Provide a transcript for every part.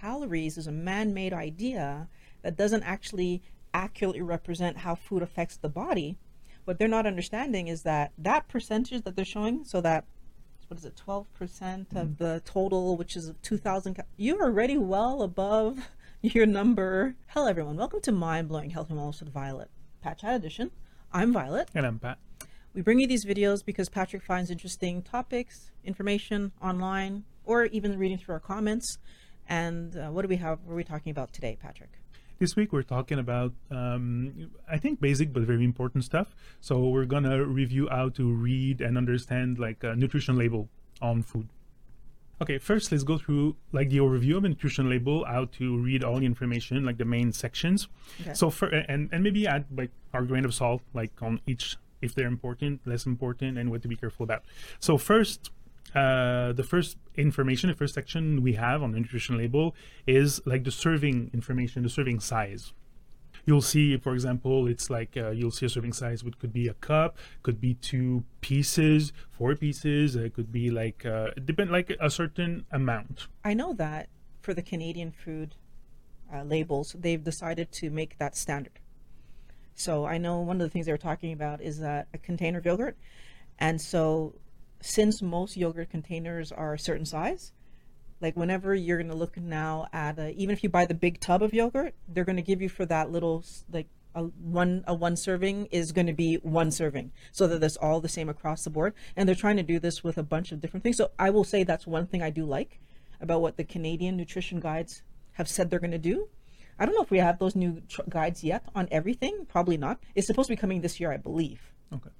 calories is a man-made idea that doesn't actually accurately represent how food affects the body. What they're not understanding is that that percentage that they're showing, so that what is it, 12% of mm-hmm. the total, which is 2,000, ca- you're already well above your number. Hello, everyone. Welcome to Mind Blowing Health and Wellness with Violet, Pat Chat Edition. I'm Violet. And I'm Pat. We bring you these videos because Patrick finds interesting topics, information online, or even reading through our comments. And uh, what do we have? What are we talking about today, Patrick? This week we're talking about, um, I think, basic but very important stuff. So we're gonna review how to read and understand like a nutrition label on food. Okay, first let's go through like the overview of a nutrition label, how to read all the information, like the main sections. Okay. So for and and maybe add like our grain of salt, like on each if they're important, less important, and what to be careful about. So first, uh, the first information, the first section we have on the nutrition label is like the serving information, the serving size. You'll see, for example, it's like uh, you'll see a serving size, which could be a cup, could be two pieces, four pieces. It could be like uh, depend like a certain amount. I know that for the Canadian food uh, labels, they've decided to make that standard. So I know one of the things they were talking about is that a container of yogurt, and so since most yogurt containers are a certain size, like whenever you're going to look now at a, even if you buy the big tub of yogurt, they're going to give you for that little like a one a one serving is going to be one serving, so that it's all the same across the board. And they're trying to do this with a bunch of different things. So I will say that's one thing I do like about what the Canadian nutrition guides have said they're going to do. I don't know if we have those new tr- guides yet on everything. Probably not. It's supposed to be coming this year, I believe. Okay.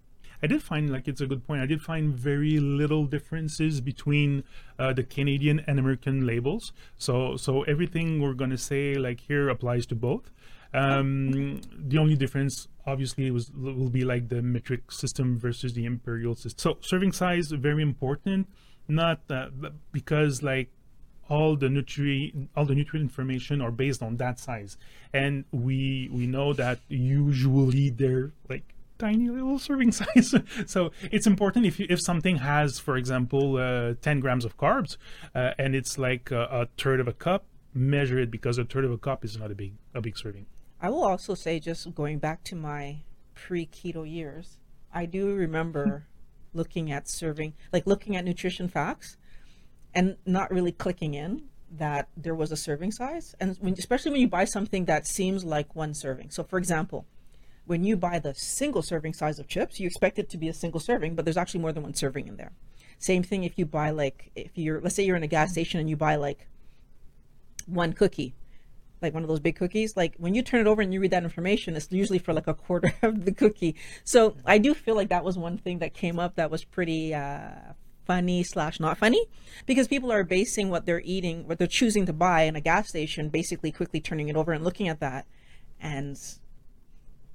I did find like it's a good point. I did find very little differences between uh, the Canadian and American labels. So so everything we're gonna say like here applies to both. Um, the only difference obviously was will be like the metric system versus the imperial system. So serving size very important, not uh, because like all the nutri all the nutrient information are based on that size and we we know that usually they're like tiny little serving size so it's important if you, if something has for example uh, 10 grams of carbs uh, and it's like a, a third of a cup measure it because a third of a cup is not a big a big serving I will also say, just going back to my pre keto years, I do remember looking at serving, like looking at nutrition facts and not really clicking in that there was a serving size. And when, especially when you buy something that seems like one serving. So, for example, when you buy the single serving size of chips, you expect it to be a single serving, but there's actually more than one serving in there. Same thing if you buy, like, if you're, let's say you're in a gas station and you buy like one cookie like one of those big cookies like when you turn it over and you read that information it's usually for like a quarter of the cookie so i do feel like that was one thing that came up that was pretty uh, funny slash not funny because people are basing what they're eating what they're choosing to buy in a gas station basically quickly turning it over and looking at that and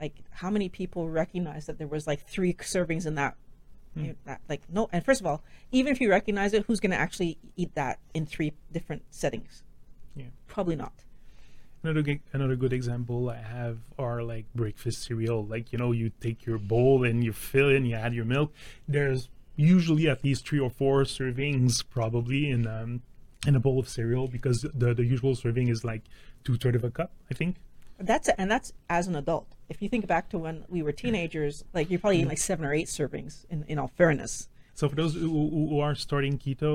like how many people recognize that there was like three servings in that that like no and first of all even if you recognize it who's going to actually eat that in three different settings yeah probably not Another another good example I have are like breakfast cereal. Like you know, you take your bowl and you fill in, you add your milk. There's usually at least three or four servings probably in um in a bowl of cereal because the the usual serving is like two third of a cup, I think. That's and that's as an adult. If you think back to when we were teenagers, like you're probably eating like seven or eight servings. In in all fairness, So for those who, who are starting keto,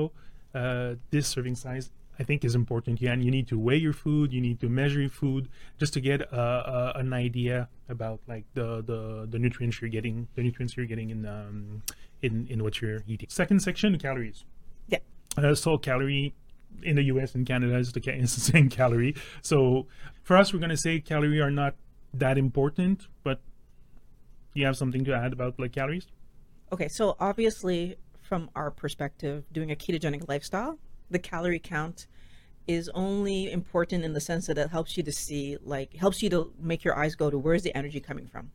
uh, this serving size I think is important. Yeah, and you need to weigh your food, you need to measure your food, just to get uh, uh, an idea about like the, the the nutrients you're getting, the nutrients you're getting in um, in in what you're eating. Second section, calories. yeah. Uh, so calorie in the US and Canada is the, ca- is the same calorie. So for us, we're gonna say calorie are not that important, but you have something to add about like calories? Okay, so obviously, from our perspective, doing a ketogenic lifestyle, the calorie count is only important in the sense that it helps you to see, like, helps you to make your eyes go to where's the energy coming from,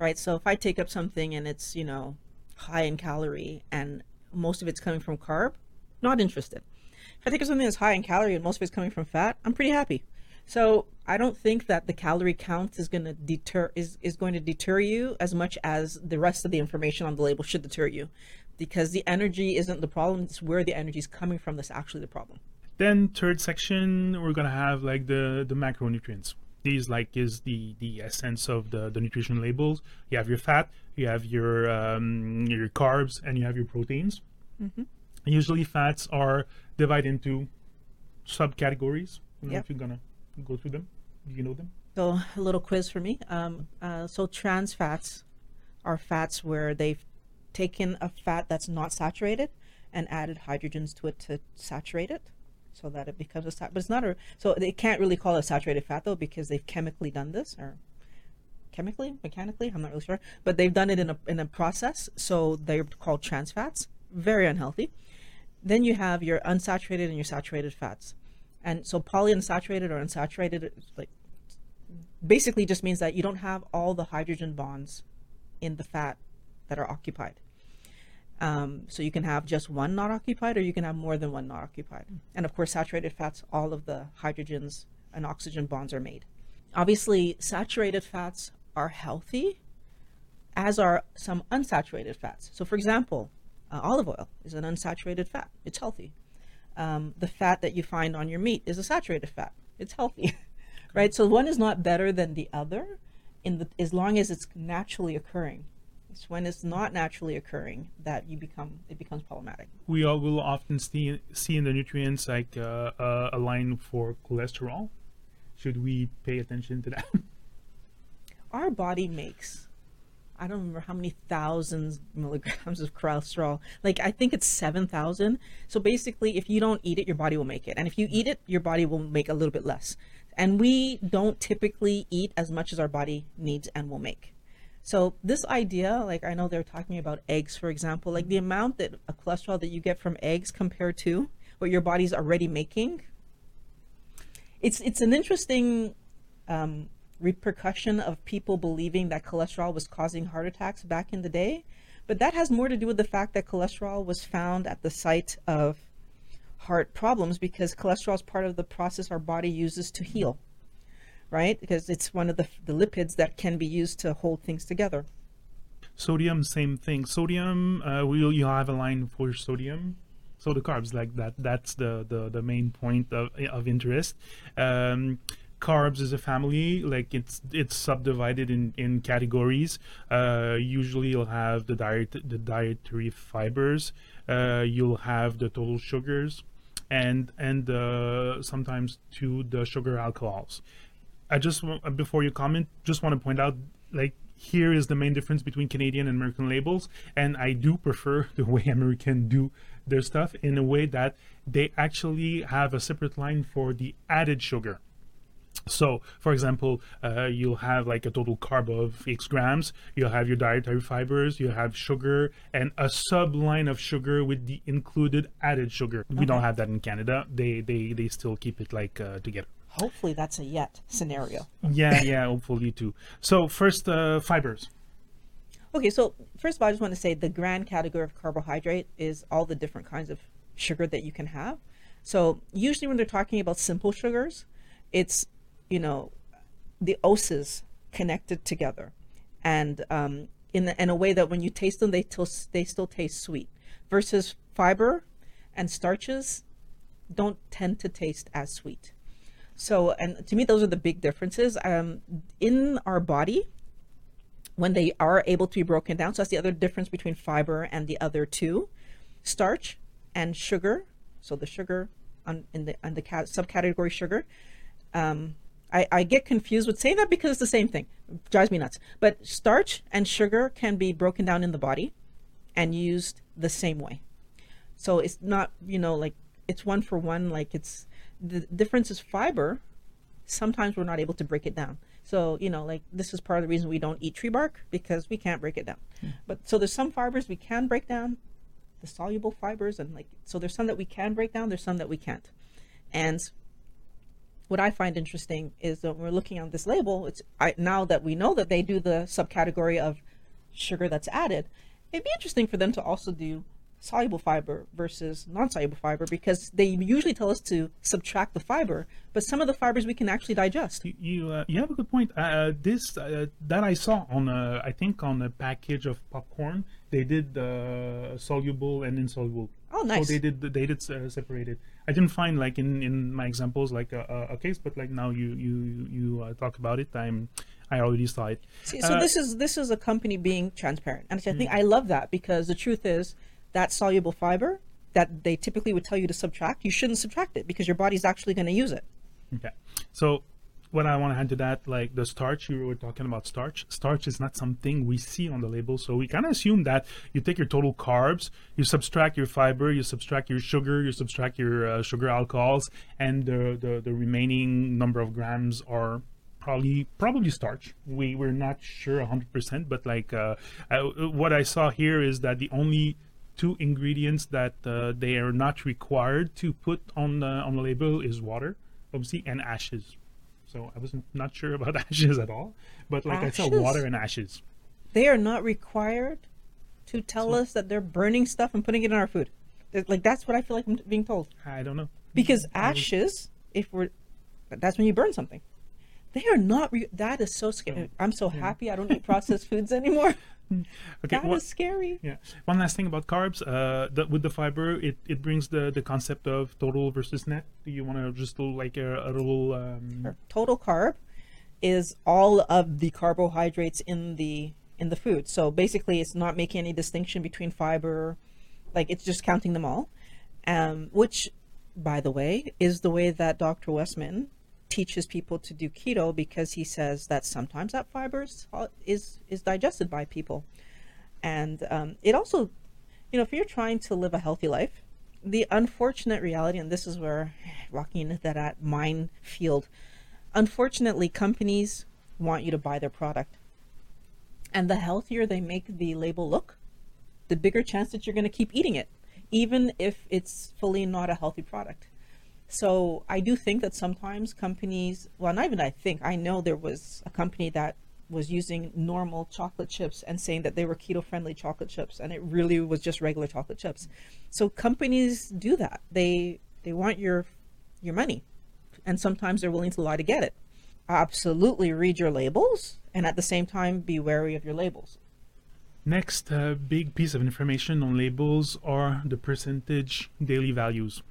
right? So if I take up something and it's, you know, high in calorie and most of it's coming from carb, not interested. If I take up something that's high in calorie and most of it's coming from fat, I'm pretty happy. So I don't think that the calorie count is going to deter is, is going to deter you as much as the rest of the information on the label should deter you, because the energy isn't the problem. It's where the energy is coming from that's actually the problem. Then third section, we're gonna have like the the macronutrients. These like is the the essence of the the nutrition labels. You have your fat, you have your um, your carbs, and you have your proteins. Usually, fats are divided into subcategories. I don't know if you're gonna go through them. Do you know them? So a little quiz for me. Um, uh, so trans fats are fats where they've taken a fat that's not saturated and added hydrogens to it to saturate it, so that it becomes a sat. But it's not a. So they can't really call it a saturated fat though because they've chemically done this or chemically, mechanically. I'm not really sure, but they've done it in a in a process. So they're called trans fats. Very unhealthy. Then you have your unsaturated and your saturated fats. And so polyunsaturated or unsaturated, like basically just means that you don't have all the hydrogen bonds in the fat that are occupied. Um, so you can have just one not occupied, or you can have more than one not occupied. And of course, saturated fats, all of the hydrogens and oxygen bonds are made. Obviously, saturated fats are healthy, as are some unsaturated fats. So, for example, uh, olive oil is an unsaturated fat. It's healthy. Um, the fat that you find on your meat is a saturated fat. It's healthy, right? So one is not better than the other, in the as long as it's naturally occurring. It's when it's not naturally occurring that you become it becomes problematic. We all will often see see in the nutrients like uh, uh, a line for cholesterol. Should we pay attention to that? Our body makes I don't remember how many thousands milligrams of cholesterol. Like I think it's seven thousand. So basically, if you don't eat it, your body will make it, and if you eat it, your body will make a little bit less. And we don't typically eat as much as our body needs and will make. So this idea, like I know they're talking about eggs, for example, like the amount that a cholesterol that you get from eggs compared to what your body's already making. It's it's an interesting um, repercussion of people believing that cholesterol was causing heart attacks back in the day. But that has more to do with the fact that cholesterol was found at the site of heart problems because cholesterol is part of the process our body uses to heal, right? Because it's one of the, the lipids that can be used to hold things together. Sodium, same thing. Sodium, uh, we'll you have a line for sodium. So the carbs, like that, that's the the, the main point of, of interest. Um, carbs is a family, like it's it's subdivided in in categories. Uh, usually, you'll have the diet the dietary fibers. Uh, you'll have the total sugars, and and uh, sometimes to the sugar alcohols. I just before you comment, just want to point out like here is the main difference between Canadian and American labels, and I do prefer the way American do their stuff in a way that they actually have a separate line for the added sugar. So, for example, uh, you'll have like a total carb of X grams. You'll have your dietary fibers. You have sugar and a sub line of sugar with the included added sugar. We don't have that in Canada. They they they still keep it like uh, together. Hopefully, that's a yet scenario. Yeah, yeah. Hopefully too. So first, uh, fibers. Okay, so first of all, I just want to say the grand category of carbohydrate is all the different kinds of sugar that you can have. So usually when they're talking about simple sugars, it's you know the oses connected together, and um, in the, in a way that when you taste them, they still they still taste sweet. Versus fiber and starches don't tend to taste as sweet. So, and to me, those are the big differences. Um, in our body, when they are able to be broken down. So that's the other difference between fiber and the other two. Starch and sugar. So the sugar on in the on the subcategory sugar. Um, I, I get confused with saying that because it's the same thing. It drives me nuts. But starch and sugar can be broken down in the body and used the same way. So it's not, you know, like it's one for one. Like it's the difference is fiber. Sometimes we're not able to break it down. So, you know, like this is part of the reason we don't eat tree bark because we can't break it down. Hmm. But so there's some fibers we can break down, the soluble fibers, and like, so there's some that we can break down, there's some that we can't. And what I find interesting is that we're looking on this label, it's I, now that we know that they do the subcategory of sugar that's added, it'd be interesting for them to also do soluble fiber versus non-soluble fiber because they usually tell us to subtract the fiber, but some of the fibers we can actually digest. You you, uh, you have a good point. Uh, this uh, that I saw on uh, I think on a package of popcorn, they did uh, soluble and insoluble Oh, nice. So they did they did uh, separate it. I didn't find like in in my examples like a, a, case, but like now you you you uh, talk about it, I'm I already saw it. See, so Uh, this is this is a company being transparent, and I think I love that because the truth is that soluble fiber that they typically would tell you to subtract, you shouldn't subtract it because your body's actually going to use it. Okay. So what I want to add to that, like the starch, you were talking about starch. Starch is not something we see on the label. So we kind of assume that you take your total carbs, you subtract your fiber, you subtract your sugar, you subtract your uh, sugar alcohols, and the, the, the remaining number of grams are probably probably starch. We we're not sure 100%, but like uh, I, what I saw here is that the only two ingredients that uh, they are not required to put on the on the label is water, obviously, and ashes. So I was not sure about ashes at all, but like I said, Ashes? water and ashes. They are not required to tell us that they're burning stuff and putting it in our food. Like that's what I feel like I'm being told. I don't know. Because ashes, if we're, that's when you burn something. They are not. Re- that is so scary. I'm so happy I don't eat processed foods anymore. Okay, That is what- scary. Yeah. One last thing about carbs. Uh, the, with the fiber, it, it brings the, the concept of total versus net. Do you want to just do like a, a little? Um, total carb is all of the carbohydrates in the in the food. So basically, it's not making any distinction between fiber, like it's just counting them all. Um, which, by the way, is the way that Dr. Westman teaches people to do keto because he says that sometimes that fiber is is, digested by people, and um, it also, you know, if you're trying to live a healthy life, the unfortunate reality, and this is where walking into that at minefield, unfortunately, companies want you to buy their product. And the healthier they make the label look, the bigger chance that you're going to keep eating it, even if it's fully not a healthy product. So I do think that sometimes companies, well, not even I think, I know there was a company that was using normal chocolate chips and saying that they were keto friendly chocolate chips and it really was just regular chocolate chips. So companies do that. They they want your your money and sometimes they're willing to lie to get it. Absolutely read your labels and at the same time be wary of your labels. Next uh, big piece of information on labels are the percentage daily values.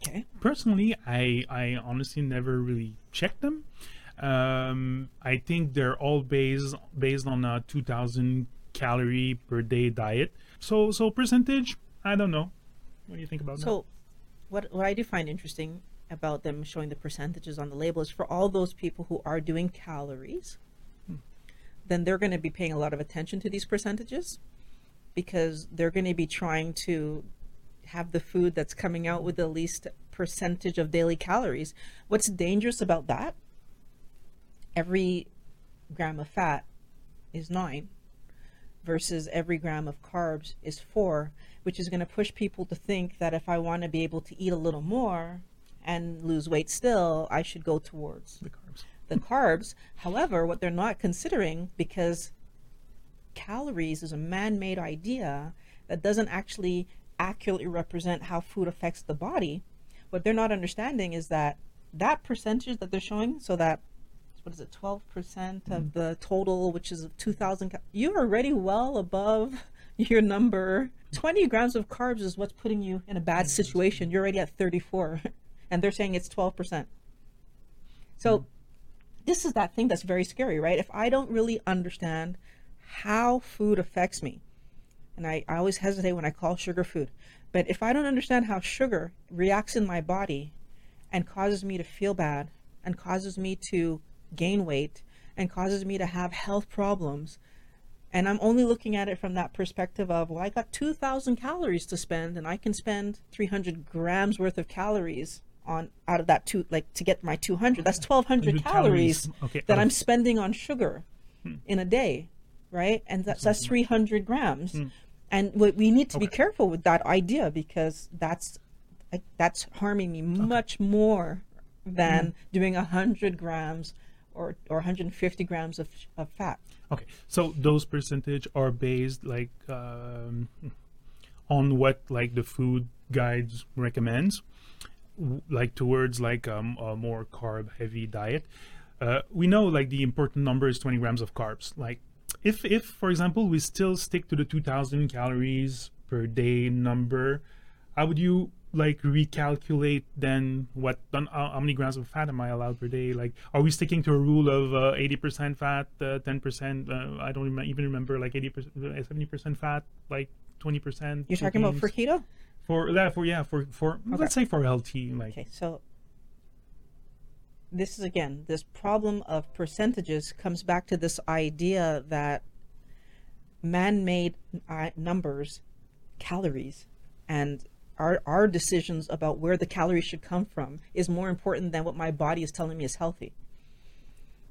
Okay. Personally, I, I honestly never really checked them. Um, I think they're all based based on a 2,000 calorie per day diet. So so percentage, I don't know. What do you think about that? So, what what I do find interesting about them showing the percentages on the label is for all those people who are doing calories, then they're going to be paying a lot of attention to these percentages because they're going to be trying to have the food that's coming out with the least percentage of daily calories. What's dangerous about that? Every gram of fat is nine versus every gram of carbs is four, which is going to push people to think that if I want to be able to eat a little more and lose weight still, I should go towards the carbs? the carbs. However, what they're not considering, because calories is a man made idea that doesn't actually accurately represent how food affects the body, what they're not understanding is that that percentage that they're showing, so that what is it, 12% of mm. the total, which is 2,000, ca- you're already well above your number. 20 grams of carbs is what's putting you in a bad mm. situation. You're already at 34, and they're saying it's 12%. So, mm. this is that thing that's very scary, right? If I don't really understand how food affects me, and I, I always hesitate when I call sugar food, but if I don't understand how sugar reacts in my body and causes me to feel bad and causes me to gain weight and causes me to have health problems, and I'm only looking at it from that perspective of, well, I got 2,000 calories to spend and I can spend 300 grams worth of calories on out of that two like to get my 200 that's 1200 calories, calories. Okay, that i'm spending on sugar in a day right? And that's, that's 300 grams and we need to be careful with that idea because that's that's harming me much more than doing 100 grams or, or 150 grams of, of fat. Okay, so those percentage are based like um, on what like the food guides recommends, like towards like um, a more carb heavy diet. Uh, we know like the important number is 20 grams of carbs. Like if if for example we still stick to the 2,000 calories per day number, how would you like recalculate then what uh, how many grams of fat am I allowed per day? Like, are we sticking to a rule of uh, eighty percent fat, uh, ten percent? Uh, I don't rem- even remember like eighty percent, seventy percent fat, like twenty percent. You're talking about for keto? For that, for yeah, for for Okay. let's say for healthy, like Okay, so this is again, this problem of percentages comes back to this idea that man made uh, numbers, calories, and our, our decisions about where the calories should come from is more important than what my body is telling me is healthy.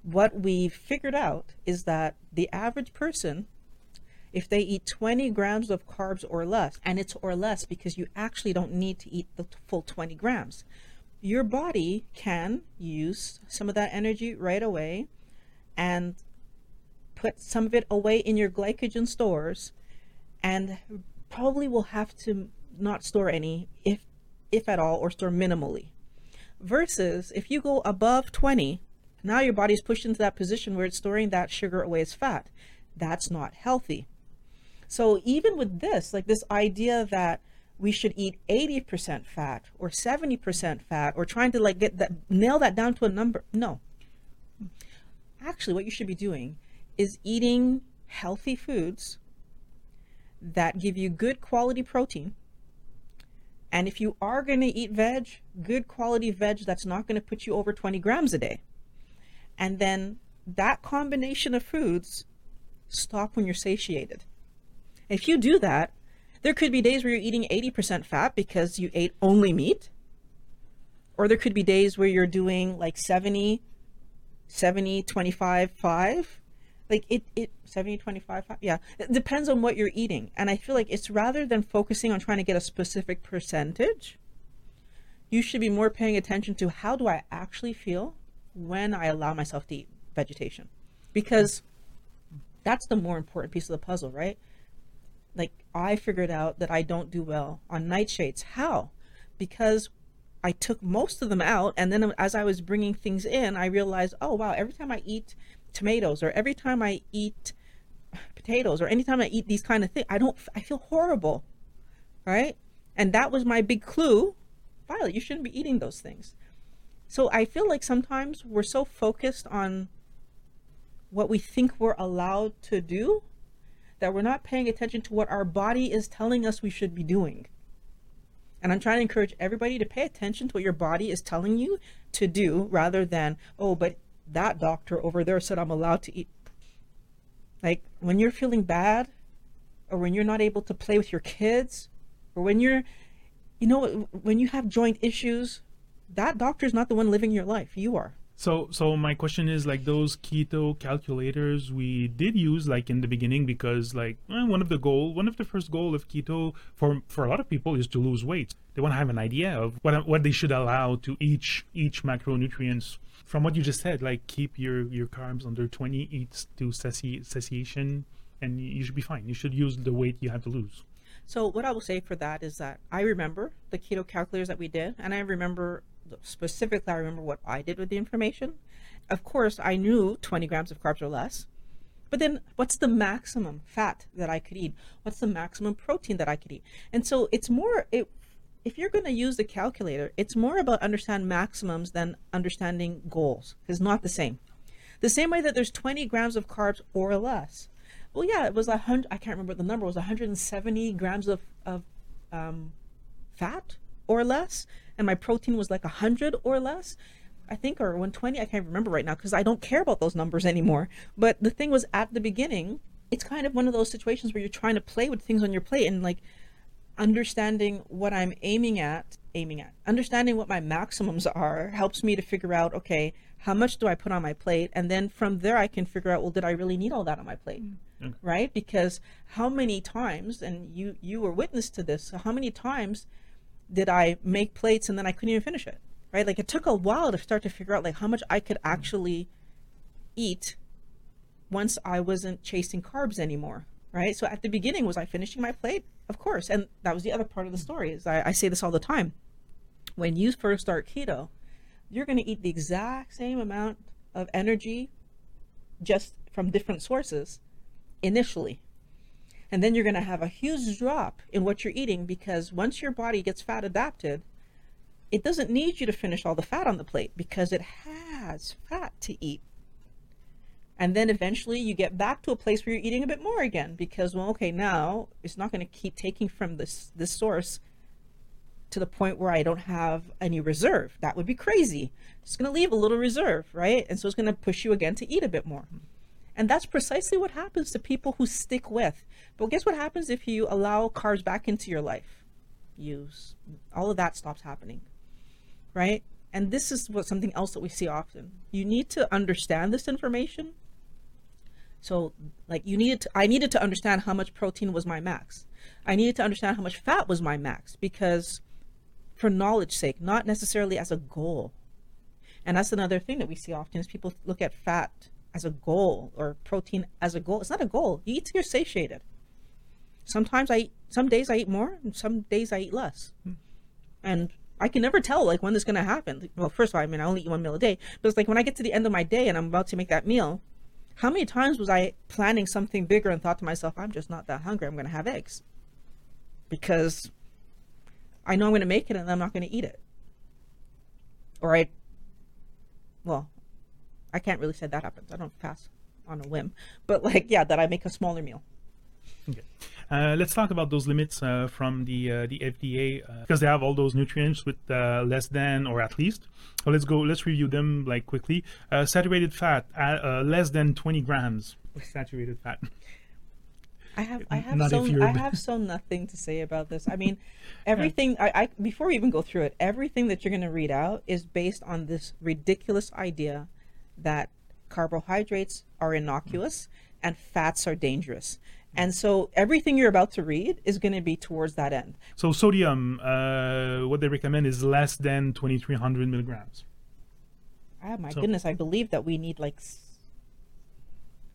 What we've figured out is that the average person, if they eat 20 grams of carbs or less, and it's or less because you actually don't need to eat the full 20 grams, your body can use some of that energy right away and put some of it away in your glycogen stores and probably will have to not store any if if at all or store minimally. Versus if you go above 20 now your body's pushed into that position where it's storing that sugar away as fat. That's not healthy. So even with this like this idea that we should eat 80% fat or 70% fat or trying to like get that nail that down to a number. No. Actually what you should be doing is eating healthy foods that give you good quality protein. And if you are going to eat veg good quality veg that's not going to put you over 20 grams a day. And then that combination of foods stop when you're satiated. If you do that there could be days where you're eating 80% fat because you ate only meat. Or there could be days where you're doing like 70, 70, 25, 5. Like it, it 70, 25, 5. Yeah. It depends on what you're eating. And I feel like it's rather than focusing on trying to get a specific percentage, you should be more paying attention to how do I actually feel when I allow myself to eat vegetation. Because that's the more important piece of the puzzle, right? I figured out that I don't do well on nightshades. How? Because I took most of them out, and then as I was bringing things in, I realized, oh wow, every time I eat tomatoes or every time I eat potatoes or anytime I eat these kind of things, I don't, I feel horrible, right? And that was my big clue. Violet, you shouldn't be eating those things. So I feel like sometimes we're so focused on what we think we're allowed to do that we're not paying attention to what our body is telling us we should be doing. And I'm trying to encourage everybody to pay attention to what your body is telling you to do rather than, oh, but that doctor over there said I'm allowed to eat. Like when you're feeling bad or when you're not able to play with your kids or when you're, you know, when you have joint issues, that doctor is not the one living your life. You are. So, so my question is like those keto calculators we did use like in the beginning because like eh, one of the goal, one of the first goal of keto for for a lot of people is to lose weight. They want to have an idea of what what they should allow to each each macronutrients. From what you just said, like keep your your carbs under 20, eat to sati- satiation, and you should be fine. You should use the weight you have to lose. So what I will say for that is that I remember the keto calculators that we did, and I remember specifically, I remember what I did with the information. Of course, I knew 20 grams of carbs or less. But then, what's the maximum fat that I could eat? What's the maximum protein that I could eat? And so, it's more. It, if you're going to use the calculator, it's more about understand maximums than understanding goals. It's not the same. The same way that there's 20 grams of carbs or less. Well, yeah, it was a hundred. I can't remember what the number. Was 170 grams of of um, fat or less and my protein was like 100 or less i think or 120 i can't remember right now because i don't care about those numbers anymore. But the thing was at the beginning it's kind of one of those situations where you're trying to play with things on your plate and like understanding what i'm aiming at aiming at understanding what my maximums are helps me to figure out okay how much do i put on my plate? And then from there i can figure out well did i really need all that on my plate? Okay. right? Because how many times and you you were witness to this how many times did I make plates and then I couldn't even finish it, right? Like it took a while to start to figure out like how much I could actually eat once I wasn't chasing carbs anymore, right? So at the beginning, was I finishing my plate? Of course, and that was the other part of the story. Is I, I say this all the time. When you first start keto, you're going to eat the exact same amount of energy, just from different sources, initially. And then you're going to have a huge drop in what you're eating because once your body gets fat adapted, it doesn't need you to finish all the fat on the plate because it has fat to eat. And then eventually you get back to a place where you're eating a bit more again because well okay now it's not going to keep taking from this this source to the point where I don't have any reserve. That would be crazy. It's going to leave a little reserve, right? And so it's going to push you again to eat a bit more. And that's precisely what happens to people who stick with. But guess what happens if you allow carbs back into your life? Use all of that stops happening. Right? And this is what something else that we see often. You need to understand this information. So like you needed to, I needed to understand how much protein was my max. I needed to understand how much fat was my max because for knowledge sake, not necessarily as a goal. And that's another thing that we see often is people look at fat as a goal or protein as a goal. It's not a goal. You eat till you're satiated. Sometimes I eat, some days I eat more, and some days I eat less. Hmm. And I can never tell like when this is gonna happen. Well, first of all, I mean I only eat one meal a day, but it's like when I get to the end of my day and I'm about to make that meal, how many times was I planning something bigger and thought to myself, I'm just not that hungry. I'm gonna have eggs because I know I'm gonna make it and I'm not gonna eat it. Or I, well, I can't really say that happens. I don't pass on a whim, but like yeah, that I make a smaller meal. Okay. Uh, let's talk about those limits uh, from the uh, the FDA because uh, they have all those nutrients with uh, less than or at least. So let's go. Let's review them like quickly. Uh, saturated fat less than 20 grams of saturated fat. I have I have Not so I have so nothing to say about this. I mean, everything I, I before we even go through it, everything that you're going to read out is based on this ridiculous idea that carbohydrates are innocuous and fats are dangerous. And so everything you're about to read is going to be towards that end. So sodium, uh, what they recommend is less than 2,300 milligrams. Ah, my so, goodness! I believe that we need like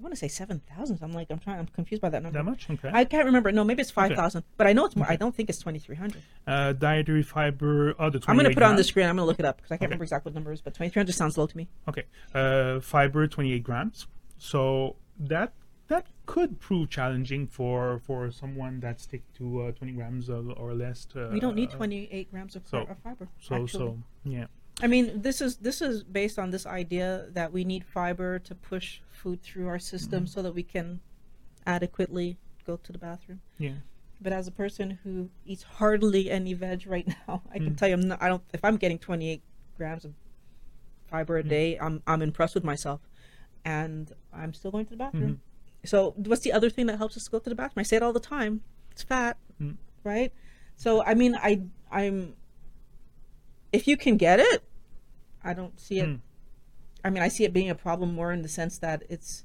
want to say seven thousand. I'm like, I'm trying. I'm confused by that number. That much? Okay. I can't remember. No, maybe it's five thousand. Okay. But I know it's more. Okay. I don't think it's twenty three hundred. Uh, dietary fiber. Oh, the I'm going to put it on the screen. I'm going to look it up because I can't okay. remember exactly what number is. But twenty three hundred sounds low to me. Okay. Uh, fiber twenty eight grams. So that that could prove challenging for for someone that stick to uh, 20 grams of, or less. To, we don't need 28 grams of, so, fiber. So actually. so yeah. I mean, this is this is based on this idea that we need fiber to push food through our system mm-hmm. so that we can adequately go to the bathroom. Yeah. But as a person who eats hardly any veg right now, I mm. can tell you, I'm not, I don't. If I'm getting 28 grams of fiber a mm. day, I'm I'm impressed with myself, and I'm still going to the bathroom. Mm-hmm. So, what's the other thing that helps us go to the bathroom? I say it all the time. It's fat, mm. right? So, I mean, I I'm if you can get it, I don't see it. Mm. I mean, I see it being a problem more in the sense that it's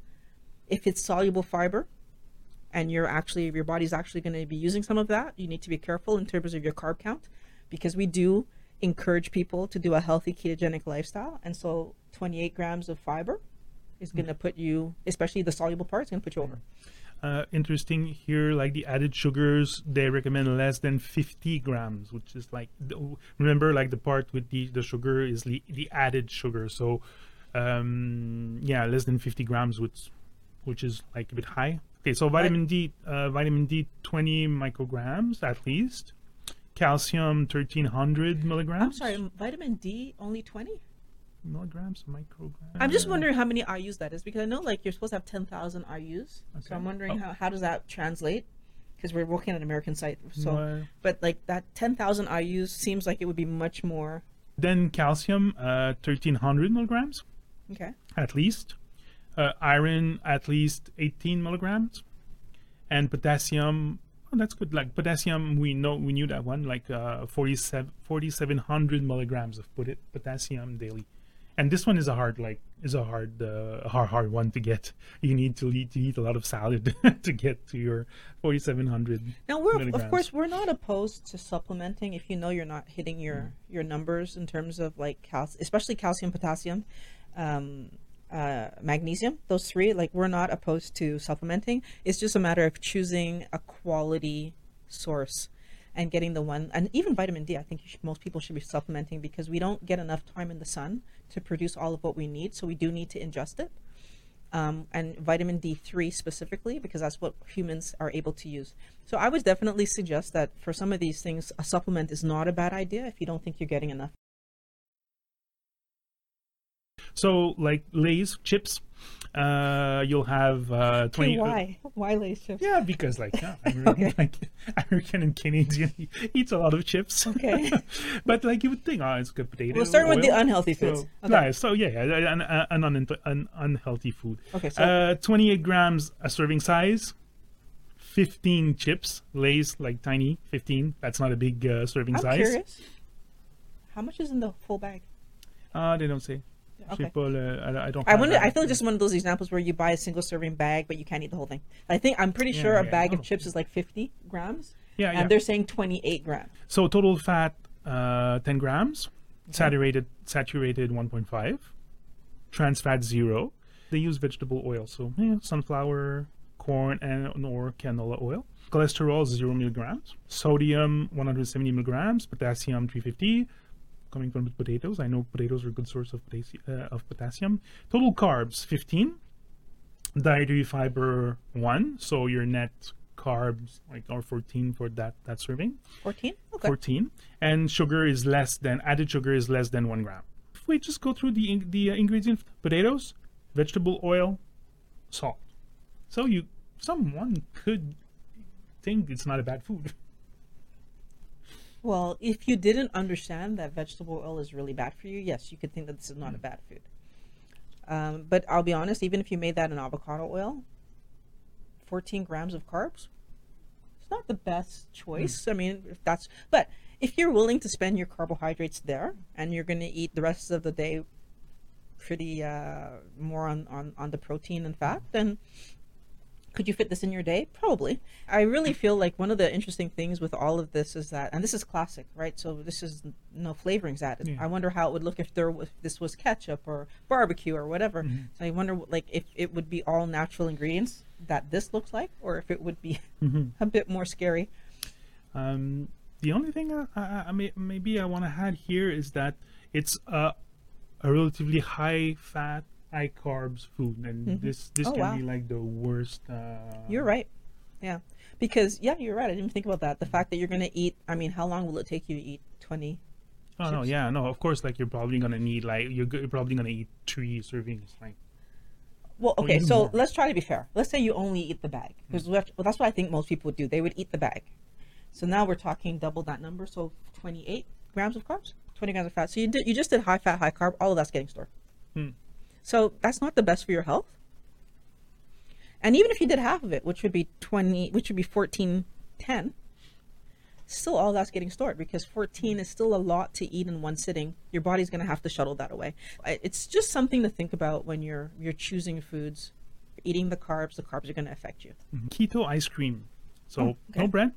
if it's soluble fiber and you're actually your body's actually going to be using some of that, you need to be careful in terms of your carb count because we do encourage people to do a healthy ketogenic lifestyle, and so 28 grams of fiber is going to mm. put you, especially the soluble part, is going to put you over. Uh, interesting here, like the added sugars, they recommend less than 50 grams, which is like, remember, like the part with the, the sugar is the, the added sugar. So, um, yeah, less than 50 grams, which, which is like a bit high. Okay, so vitamin D, uh, vitamin D, 20 micrograms at least. Calcium, 1300 milligrams. I'm sorry, vitamin D, only 20? Milligrams, micrograms. I'm just wondering how many IUs that is because I know like you're supposed to have 10,000 IUs. Okay. So I'm wondering oh. how, how does that translate? Because we're working on an American site. So, but like that 10,000 IUs seems like it would be much more. Then calcium, uh, 1,300 milligrams. Okay. At least. Uh, iron, at least 18 milligrams. And potassium, oh, that's good. Like potassium, we know we knew that one, like uh, 47, 4,700 milligrams of potassium daily and this one is a hard like is a hard uh, hard hard one to get you need to eat to eat a lot of salad to get to your 4700 now we're milligrams. of course we're not opposed to supplementing if you know you're not hitting your mm. your numbers in terms of like cal especially calcium potassium um, uh, magnesium those three like we're not opposed to supplementing it's just a matter of choosing a quality source and getting the one and even vitamin d i think should, most people should be supplementing because we don't get enough time in the sun to produce all of what we need. So we do need to ingest it. um, and vitamin D3 specifically, because that's what humans are able to use. So I would definitely suggest that for some of these things, a supplement is not a bad idea if you don't think you're getting enough. So, like Lay's chips, uh, you'll have uh, 20. Hey, why? Why Lay's chips? Yeah, because like, yeah, American, Okay. like American and Canadian eats a lot of chips. Okay. but like you would think, oh, it's good potato. We'll start with the oil. unhealthy So, foods. Okay. yeah, so yeah, an, an, an, an unhealthy food. Okay, so Uh, 28 grams a serving size. 15 chips, Lay's like tiny, 15. That's not a big uh, serving I'm size. curious. How much is in the full bag? Uh, they don't say. Okay. I, I don't. I wonder. I feel like just one of those examples where you buy a single serving bag, but you can't eat the whole thing. I think I'm pretty Yeah, sure a bag no. of chips is like 50 grams, Yeah, and yeah. they're saying 28 grams. So total fat, uh, 10 grams. Saturated, saturated 1.5. Trans fat zero. They use vegetable oil, so yeah, sunflower, corn, and or canola oil. Cholesterol zero milligrams. Sodium 170 milligrams. Potassium 350. Coming from the potatoes, I know potatoes are a good source of uh, of potassium. Total carbs 15. Dietary fiber one, so your net carbs like are 14 for that that serving. 14. Okay. 14 and sugar is less than added sugar is less than one gram if we just go through the in- the uh, ingredients potatoes vegetable oil salt so you someone could think it's not a bad food Well, if you didn't understand that vegetable oil is really bad for you, yes, you could think that this is not a bad food. Um, but I'll be honest, even if you made that in avocado oil, 14 grams of carbs, it's not the best choice. I mean, if that's, but if you're willing to spend your carbohydrates there and you're going to eat the rest of the day pretty uh, more on, on, on the protein and fat, then could you fit this in your day? Probably. I really feel like one of the interesting things with all of this is that, and this is classic, right? So this is no flavorings added. Yeah. I wonder how it would look if there was, if this was ketchup or barbecue or whatever. So I wonder, like, if it would be all natural ingredients that this looks like, or if it would be a bit more scary. um, the only thing I, I, I may, maybe I want to add here is that it's a, a relatively high fat, high carbs food, and this this Oh, can wow. be like the worst. Uh, You're right. Yeah. Because, yeah, you're right. I didn't think about that. The fact that you're going to eat, I mean, how long will it take you to eat 20? Oh no, yeah, no. Of course, like you're probably gonna need like you're, you're probably gonna eat three servings, like Well, okay, so more. let's try to be fair. Let's say you only eat the bag. Because well, that's what I think most people would do. They would eat the bag. So now we're talking double that number. So 28 grams of carbs, 20 grams of fat. So you did, you just did high fat, high carb. All of that's getting stored. Hmm. So that's not the best for your health. And even if you did half of it, which would be 20, which would be 14, 10, still all that's getting stored because 14 is still a lot to eat in one sitting. Your body's going to have to shuttle that away. It's just something to think about when you're you're choosing foods. Eating the carbs, the carbs are going to affect you. keto ice cream. So Oh, okay. no bread.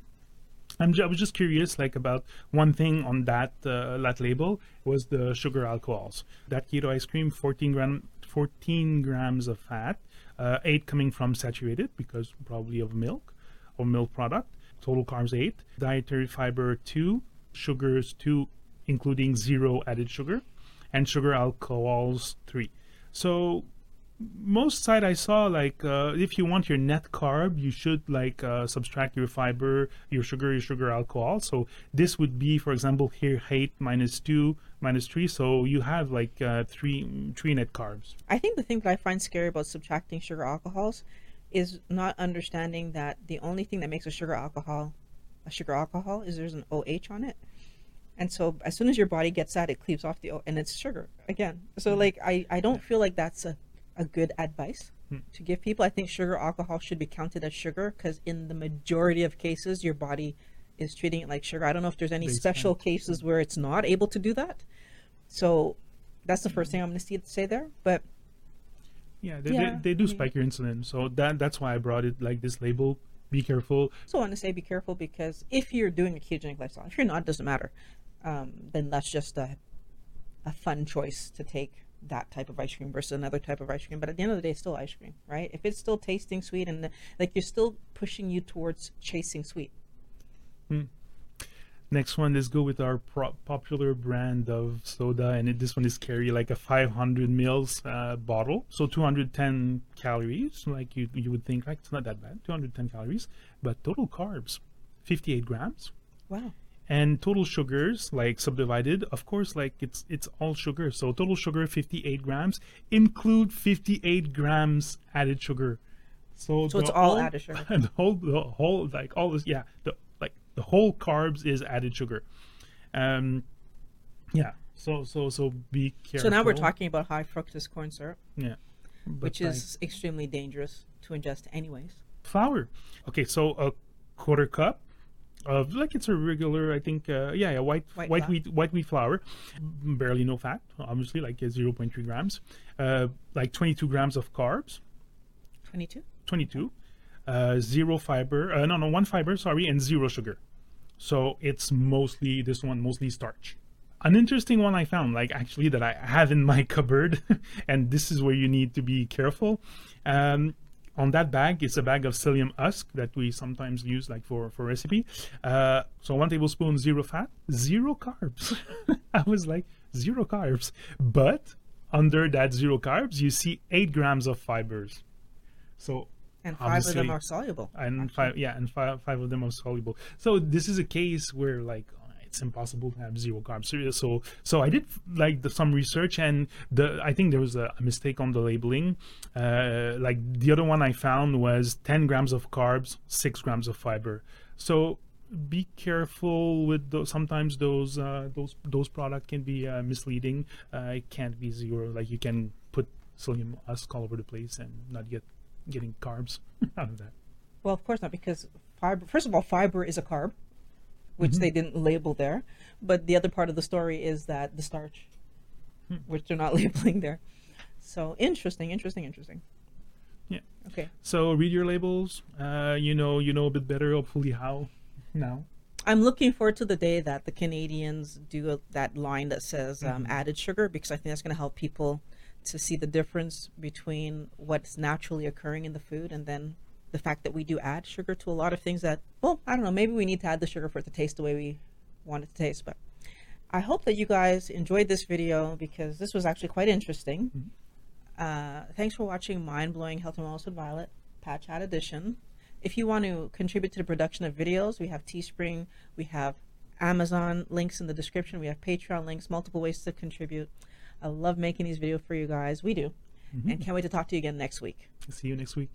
I'm I was just curious, like about one thing on that uh, that label was the sugar alcohols. That keto ice cream, 14 gram, 14 grams of fat, uh, eight coming from saturated because probably of milk or milk product. Total carbs eight, dietary fiber two, sugars two, including zero added sugar, and sugar alcohols three. So most site I saw like uh, if you want your net carb, you should like uh, subtract your fiber, your sugar, your sugar alcohol. So this would be, for example, here eight minus two minus three. So you have like uh, three mm, three net carbs. I think the thing that I find scary about subtracting sugar alcohols is not understanding that the only thing that makes a sugar alcohol a sugar alcohol is there's an OH on it. And so as soon as your body gets that, it cleaves off the O and it's sugar again. So hmm. like I, I don't feel like that's a, a good advice hmm. to give people. I think sugar alcohol should be counted as sugar because in the majority of cases your body is treating it like sugar. I don't know if there's any Base special cases hmm. where it's not able to do that. So that's the first thing I'm going to see say there. But Yeah, they, Yeah, they, they do spike your insulin. So that that's why I brought it like this label. Be careful. also want to say be careful because if you're doing a ketogenic lifestyle, if you're not, it doesn't matter. Um, then that's just a, a fun choice to take that type of ice cream versus another type of ice cream. But at the end of the day, it's still ice cream, right? If it's still tasting sweet and like you're still pushing you towards chasing sweet. Next one, let's go with our pro- popular brand of soda, and it, this one is carry like a 500 mils uh, bottle, so 210 calories. Like you, you would think, like it's not that bad, 210 calories, but total carbs, 58 grams, Wow. and total sugars like subdivided. Of course, like it's it's all sugar, so total sugar 58 grams, include 58 grams added sugar. So, So it's all added sugar. the whole the whole like all this yeah the the whole carbs is added sugar. Um yeah. So so so be careful So now we're talking about high fructose corn syrup, yeah. But, which is extremely dangerous to ingest, anyways. flour. Okay so a quarter cup of like it's a regular i think uh, yeah yeah white White white, wheat white wheat flour. Barely no fat obviously like uh, 0.3 grams. Uh like 22 grams of carbs. 22. 22 uh, zero fiber uh, no no one fiber sorry and zero sugar so it's mostly this one mostly starch. An interesting one i found like actually that i have in my cupboard and this is where you need to be careful. Um, on that bag it's a bag of psyllium husk that we sometimes use like for for recipe. Uh, so one tablespoon zero fat zero carbs. I was like zero carbs. But under that zero carbs you see eight grams of fibers. So And five of them are soluble. and actually. five yeah and five, five of them are soluble. So this is a case where like uh, it's impossible to have zero carbs. So so, i did like the, some research and the i think there was a, mistake on the labeling. Uh, like the other one i found was 10 grams of carbs 6 grams of fiber. So be careful with those sometimes those uh, those those products can be uh, misleading. Uh, it can't be zero. Like you can put psyllium husk all over the place and not get getting carbs out of that Well, of course not, because fiber. First of all, fiber is a carb, which Mm-hmm. they didn't label there. But the other part of the story is that the starch, Hmm. which they're not labeling there. So interesting, interesting, interesting. Yeah. Okay. So read your labels. Uh, you know, you know a bit better. Hopefully, how now. I'm looking forward to the day that the Canadians do a, that line that says um, Mm-hmm. added sugar because I think that's going to help people to see the difference between what's naturally occurring in the food and then the fact that we do add sugar to a lot of things that, well, I don't know, maybe we need to add the sugar for it to taste the way we want it to taste. But I hope that you guys enjoyed this video because this was actually quite interesting. Uh, thanks for watching Mind Blowing Health and Wellness with Violet, Pat Chat Edition. If you want to contribute to the production of videos, we have Teespring, we have Amazon links in the description, we have Patreon links, multiple ways to contribute. I love making these videos for you guys. We do. Mm-hmm. And can't wait to talk to you again next week. See you next week.